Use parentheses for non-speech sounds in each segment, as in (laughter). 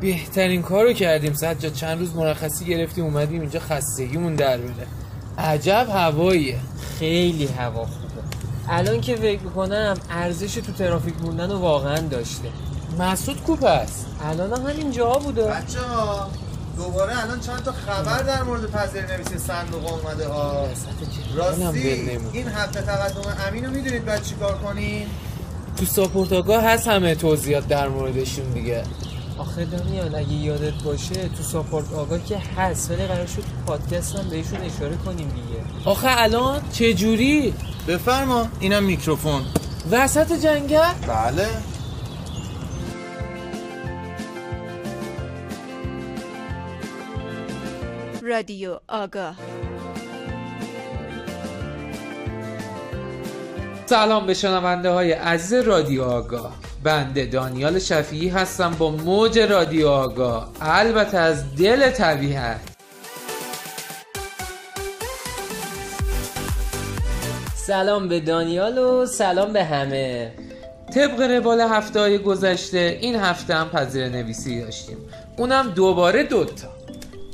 بهترین کارو کردیم. سجاد چند روز مرخصی گرفتیم اومدیم اینجا خستگیمون در بره. عجب هواییه. خیلی هوا خوبه. الان که فکر می‌کنم ارزش تو ترافیک موندن رو واقعا داشته. مسعود کوپ است. الان هم همین جا بوده. بچه ها دوباره الان چند تا خبر در مورد پذیر نویسی صندوق اومده ها. راستی این حق تقدم امین رو می‌دونید باید چیکار کنین تو ساپورت آگاه هست همه توضیحات در موردشون دیگه. آخه دانیال اگه یادت باشه تو ساپورت آگاه که هست ولی قرار شد تو پادکست هم بهشون اشاره کنیم دیگه. آخه الان چه جوری بفرما اینم میکروفون. وسط جنگل؟ بله. رادیو آگاه. سلام به شنونده های عزیز رادیو آگاه. بنده دانیال شفیعی هستم با موج رادیو آگاه البته از دل طبیعت سلام به دانیال و سلام به همه. طبق روال هفته های گذشته این هفته هم پذیر نویسی داشتیم. اونم دوباره دوتا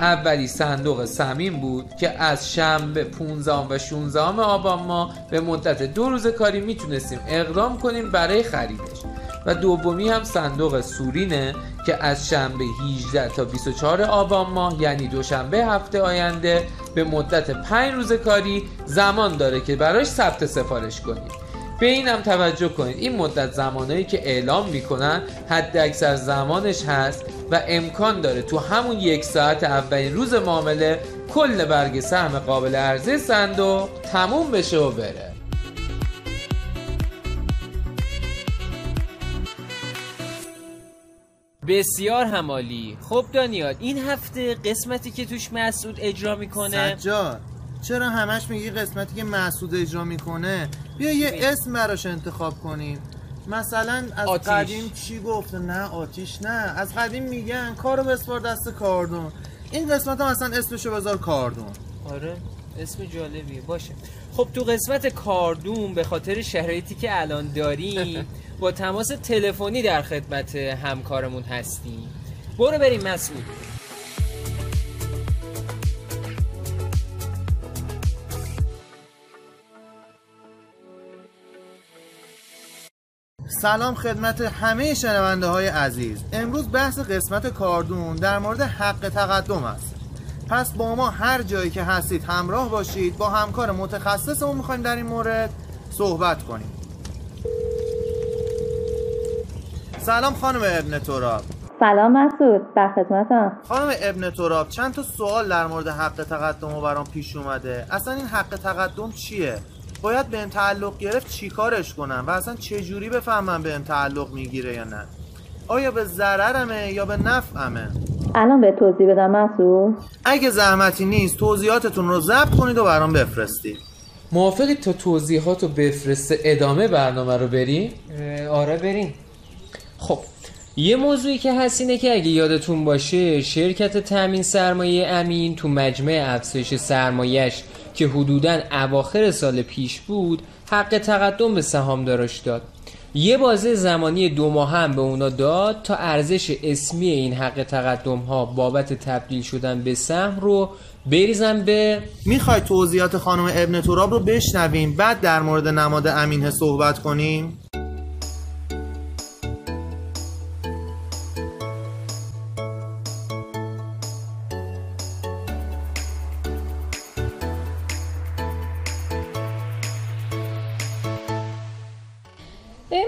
اولی صندوق سمین بود که از شنبه 15 و 16 آبان ما به مدت دو روز کاری می‌تونستیم اقدام کنیم برای خریدش. و دومی هم صندوق سورینه که از شنبه 18 تا 24 آبان ماه یعنی دوشنبه هفته آینده به مدت 5 روز کاری زمان داره که براش ثبت سفارش کنید به این هم توجه کنید. این مدت زمانهایی که اعلام می‌کنن حد اکثر زمانش هست و امکان داره تو همون یک ساعت اولین روز معامله کل برگ سهم قابل عرضه صندوق تموم بشه و بره. بسیار همالی. خب دانیال این هفته قسمتی که توش مسعود اجرا می‌کنه؟ سجاد چرا همش میگی قسمتی که مسعود اجرا می‌کنه؟ بیا یه اسم براش انتخاب کنیم. مثلا از آتیش. قدیم چی گفته؟ نه آتیش نه. از قدیم میگن کارو بسپار دست کاردون. این قسمت هم اصلا اسمشو بذار کاردون. آره. اسم جالبیه. باشه. خب تو قسمت کاردوم به خاطر شرایطی که الان داریم (laughs) با تماس تلفنی در خدمت همکارمون هستیم. برو بریم مسعود. سلام خدمت همه شنونده های عزیز. امروز بحث قسمت کاردون در مورد حق تقدم است. پس با ما هر جایی که هستید همراه باشید. با همکار متخصصمون می‌خوایم در این مورد صحبت کنیم. سلام خانم ابن تراب. سلام مسعود. در خدمتم. خانم ابن تراب چند تا سوال در مورد حق تقدم رو برام پیش اومده. اصلا این حق تقدم چیه؟ باید به این تعلق گرفت چی کارش کنم؟ و اصلا چه جوری بفهمم به این تعلق می‌گیره یا نه؟ آیا به ضررمه یا به نفعمه؟ الان به توضیح بدم مسعود اگه زحمتی نیست توضیحاتتون رو ضبط کنید و برام بفرستید موافقی تا توضیحات رو بفرسته ادامه برنامه رو بریم؟ آره بریم. خب یه موضوعی که هست اینه که اگه یادتون باشه شرکت تامین سرمایه امین تو مجمع افزایش سرمایش که حدوداً اواخر سال پیش بود حق تقدم به سهامداراش داد. یه بازه زمانی دو ماه هم به اونا داد تا ارزش اسمی این حق تقدم ها بابت تبدیل شدن به سهم رو بریزن به می‌خوای توضیحات خانم ابن تراب رو بشنویم بعد در مورد نماد امینه صحبت کنیم؟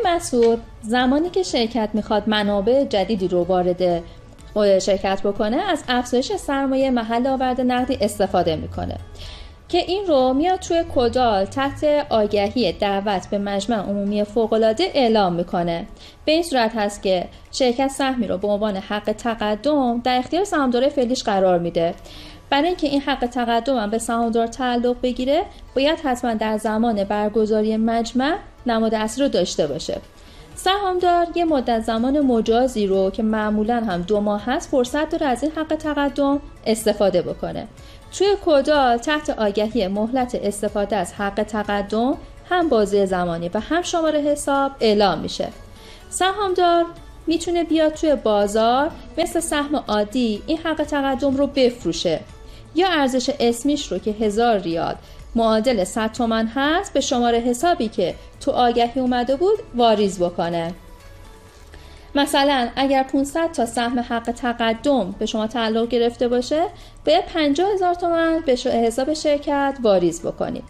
مسعود زمانی که شرکت می‌خواد منابع جدیدی رو وارد شرکت بکنه از افزایش سرمایه محل آورد نقدی استفاده می‌کنه. که این رو میاد توی کدال تحت آگهی دعوت به مجمع عمومی فوقالعاده اعلام می‌کنه. به این صورت هست که شرکت سهمی رو به عنوان حق تقدم در اختیار سهامدار فعلیش قرار میده. برای اینکه این حق تقدم هم به سهامدار تعلق بگیره باید حتما در زمان برگزاری مجمع نماد اصلی رو داشته باشه. سهامدار یه مدت زمان مجازی رو که معمولا هم دو ماه هست فرصت داره از این حق تقدم استفاده بکنه. توی کدال تحت آگهی مهلت استفاده از حق تقدم هم بازه زمانی و هم شماره حساب اعلام میشه. سهامدار می‌تونه بیاد توی بازار مثل سهم عادی این حق تقدم رو بفروشه یا ارزش اسمیش رو که هزار ریال معادل 100 تومن هست به شماره حسابی که تو آگهی اومده بود واریز بکنه. مثلا اگر 500 تا سهم حق تقدم به شما تعلق گرفته باشه به 50 هزار تومن به حساب شرکت واریز بکنید.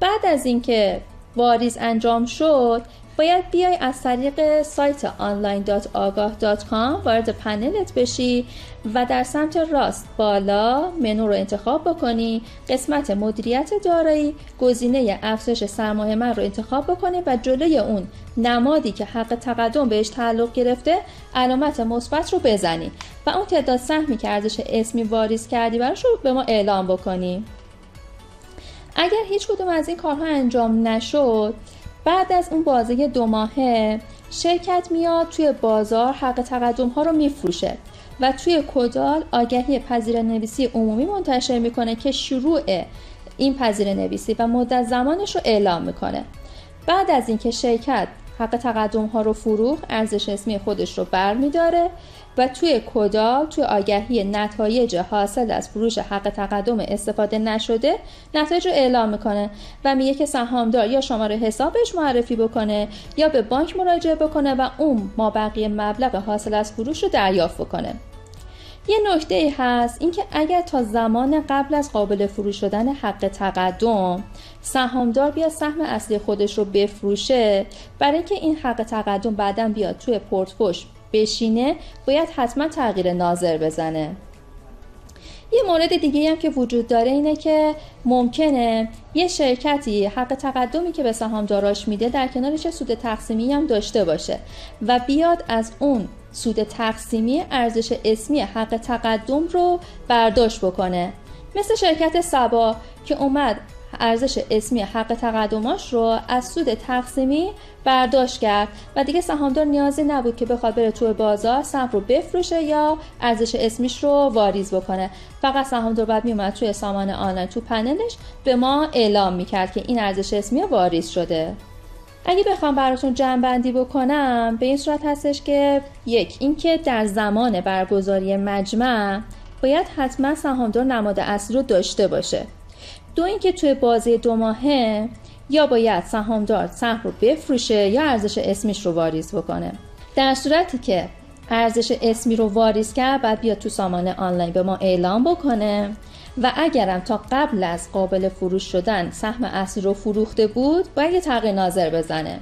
بعد از اینکه واریز انجام شد باید بیای از طریق سایت online.agah.com وارد پنلت بشی و در سمت راست بالا منو رو انتخاب بکنی قسمت مدیریت دارایی گزینه افزایش سرمایه من رو انتخاب بکنی و جلوی اون نمادی که حق تقدم بهش تعلق گرفته علامت مثبت رو بزنی و اون تعداد سهمی که ارزش اسمی واریز کردی براش رو به ما اعلام بکنی. اگر هیچ کدوم از این کارها انجام نشد بعد از اون بازه دو ماهه شرکت میاد توی بازار حق تقدم ها رو میفروشه. و توی کدال آگهی پذیر نویسی عمومی منتشر می‌کنه که شروع این پذیر نویسی و مدت زمانش رو اعلام می‌کنه. بعد از اینکه شرکت حق تقدم ها رو فروخت ارزش اسمی خودش رو بر میداره و توی کدا توی آگهی نتایج حاصل از فروش حق تقدم استفاده نشده نتایج رو اعلام می‌کنه و میگه که سهامدار یا شماره حسابش معرفی بکنه یا به بانک مراجعه بکنه و اون ما بقیه مبلغ حاصل از فروش رو دریافت بکنه. یه نکته هست اینکه اگر تا زمان قبل از قابل فروش شدن حق تقدم سهامدار بیاد سهم اصلی خودش رو بفروشه برای اینکه این حق تقدم بعدا بیاد توی پورتفوش بشینه باید حتما تغییر ناظر بزنه. یه مورد دیگه هم که وجود داره اینه که ممکنه یه شرکتی حق تقدمی که به سهامداراش میده در کنارش سود تقسیمی هم داشته باشه و بیاد از اون سود تقسیمی ارزش اسمی حق تقدم رو برداشت بکنه. مثل شرکت سبا که اومد ارزش اسمی حق تقدماش رو از سود تقسیمی برداشت کرد و دیگه سهامدار نیازی نبود که بخواد بره تو بازار سهم رو بفروشه یا ارزش اسمیش رو واریز بکنه. فقط سهامدار بعد میومد توی سامان آنلاین تو پنلش به ما اعلام می‌کرد که این ارزش اسمی واریز شده. اگه بخوام براتون جمع بندی بکنم به این صورت هستش که یک اینکه در زمان برگزاری مجمع باید حتما سهامدار نماد اصلی رو داشته باشه. دو اینکه توی بازی دو ماهه یا باید سهامدار سهم رو بفروشه یا ارزش اسمیش رو واریز بکنه. در صورتی که ارزش اسمی رو واریز کرد بعد بیاد تو سامان آنلاین به ما اعلام بکنه. و اگرم تا قبل از قابل فروش شدن سهم اصلی رو فروخته بود باید یه تغییر ناظر بزنه.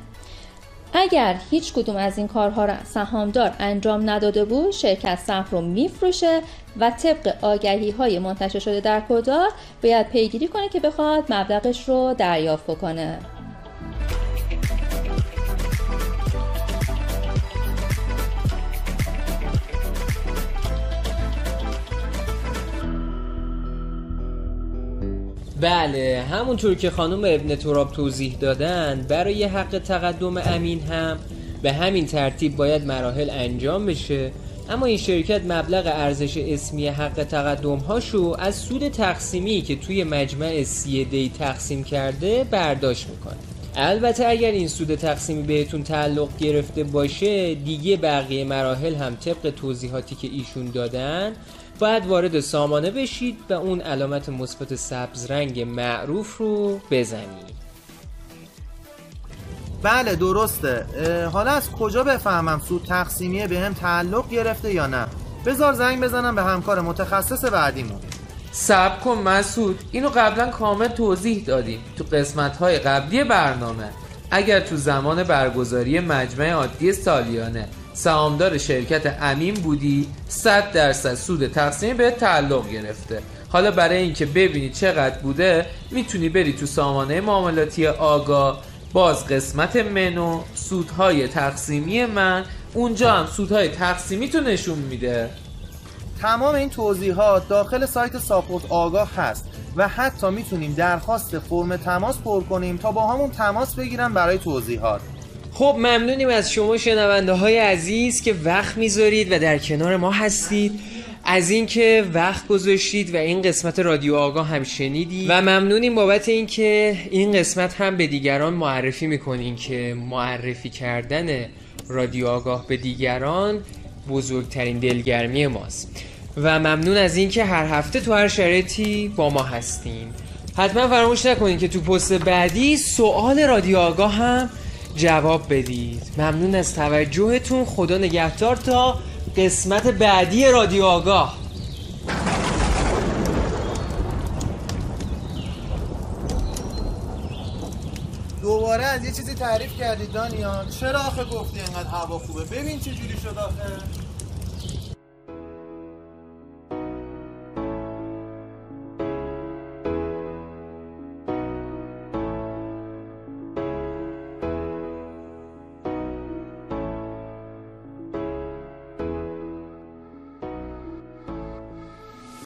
اگر هیچ کدوم از این کارها را سهامدار انجام نداده بود شرکت سهم رو میفروشه و طبق آگهی های منتشر شده در کدار باید پیگیری کنه که بخواد مبلغش رو دریافت کنه بله همونطور که خانم ابن تراب توضیح دادن برای حق تقدم امین هم به همین ترتیب باید مراحل انجام بشه. اما این شرکت مبلغ ارزش اسمی حق تقدم هاشو از سود تقسیمی که توی مجمع سی دی تقسیم کرده برداشت می‌کنه. البته اگر این سود تقسیمی بهتون تعلق گرفته باشه دیگه بقیه مراحل هم طبق توضیحاتی که ایشون دادن باید وارد سامانه بشید و اون علامت مثبت سبز رنگ معروف رو بزنید. بله درسته. حالا از کجا بفهمم سود تقسیمیه به هم تعلق گرفته یا نه؟ بذار زنگ بزنم به همکار متخصص بعدیمون. سب کن مسعود. اینو قبلا کامل توضیح دادیم. تو قسمت های قبلی برنامه. اگر تو زمان برگزاری مجمع عادی سالیانه سهامدار شرکت امین بودی 100 درصد سود تقسیمی به تعلق گرفته. حالا برای اینکه ببینی چقدر بوده می‌تونی بری تو سامانه معاملاتی آگاه باز قسمت منو سودهای تقسیمی من اونجا هم سودهای تقسیمی تو نشون میده. تمام این توضیحات داخل سایت ساپورت آگاه هست و حتی می‌تونیم درخواست فرم تماس پر کنیم تا با همون تماس بگیرن برای توضیحات. خب ممنونیم از شما شنونده های عزیز که وقت می‌ذارید و در کنار ما هستید. از اینکه وقت گذاشتید و این قسمت رادیو آگاه هم شنیدید. و ممنونیم بابت اینکه این قسمت هم به دیگران معرفی می‌کنین که معرفی کردن رادیو آگاه به دیگران بزرگترین دلگرمی ماست. و ممنون از اینکه هر هفته تو هر شرایطی با ما هستین. حتما فراموش نکنید که تو پست بعدی سوال رادیو آگاه هم جواب بدید. ممنون از توجهتون. خدا نگهدار تا قسمت بعدی رادیو آگاه. دوباره از یه چیزی تعریف کردی دانیال. چرا آخه گفتی انقدر هوا خوبه؟ ببین چه جوری شد آخه.